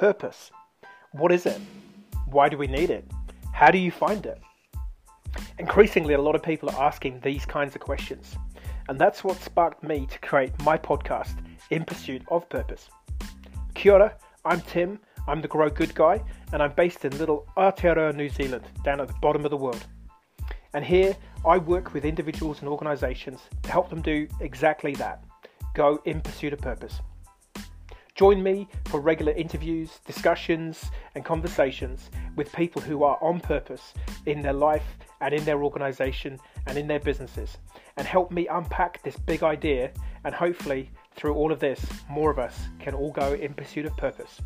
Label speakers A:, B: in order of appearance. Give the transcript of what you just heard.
A: Purpose. What is it? Why do we need it? How do you find it? Increasingly, a lot of people are asking these kinds of questions, and that's what sparked me to create my podcast, In Pursuit of Purpose. Kia ora, I'm Tim, I'm the Grow Good guy, and I'm based in little Aotearoa, New Zealand, down at the bottom of the world. And here, I work with individuals and organisations to help them do exactly that go in pursuit of purpose. Join me for regular interviews, discussions, and conversations with people who are on purpose in their life and in their organisation and in their businesses, and help me unpack this big idea. And hopefully, through all of this, more of us can all go in pursuit of purpose.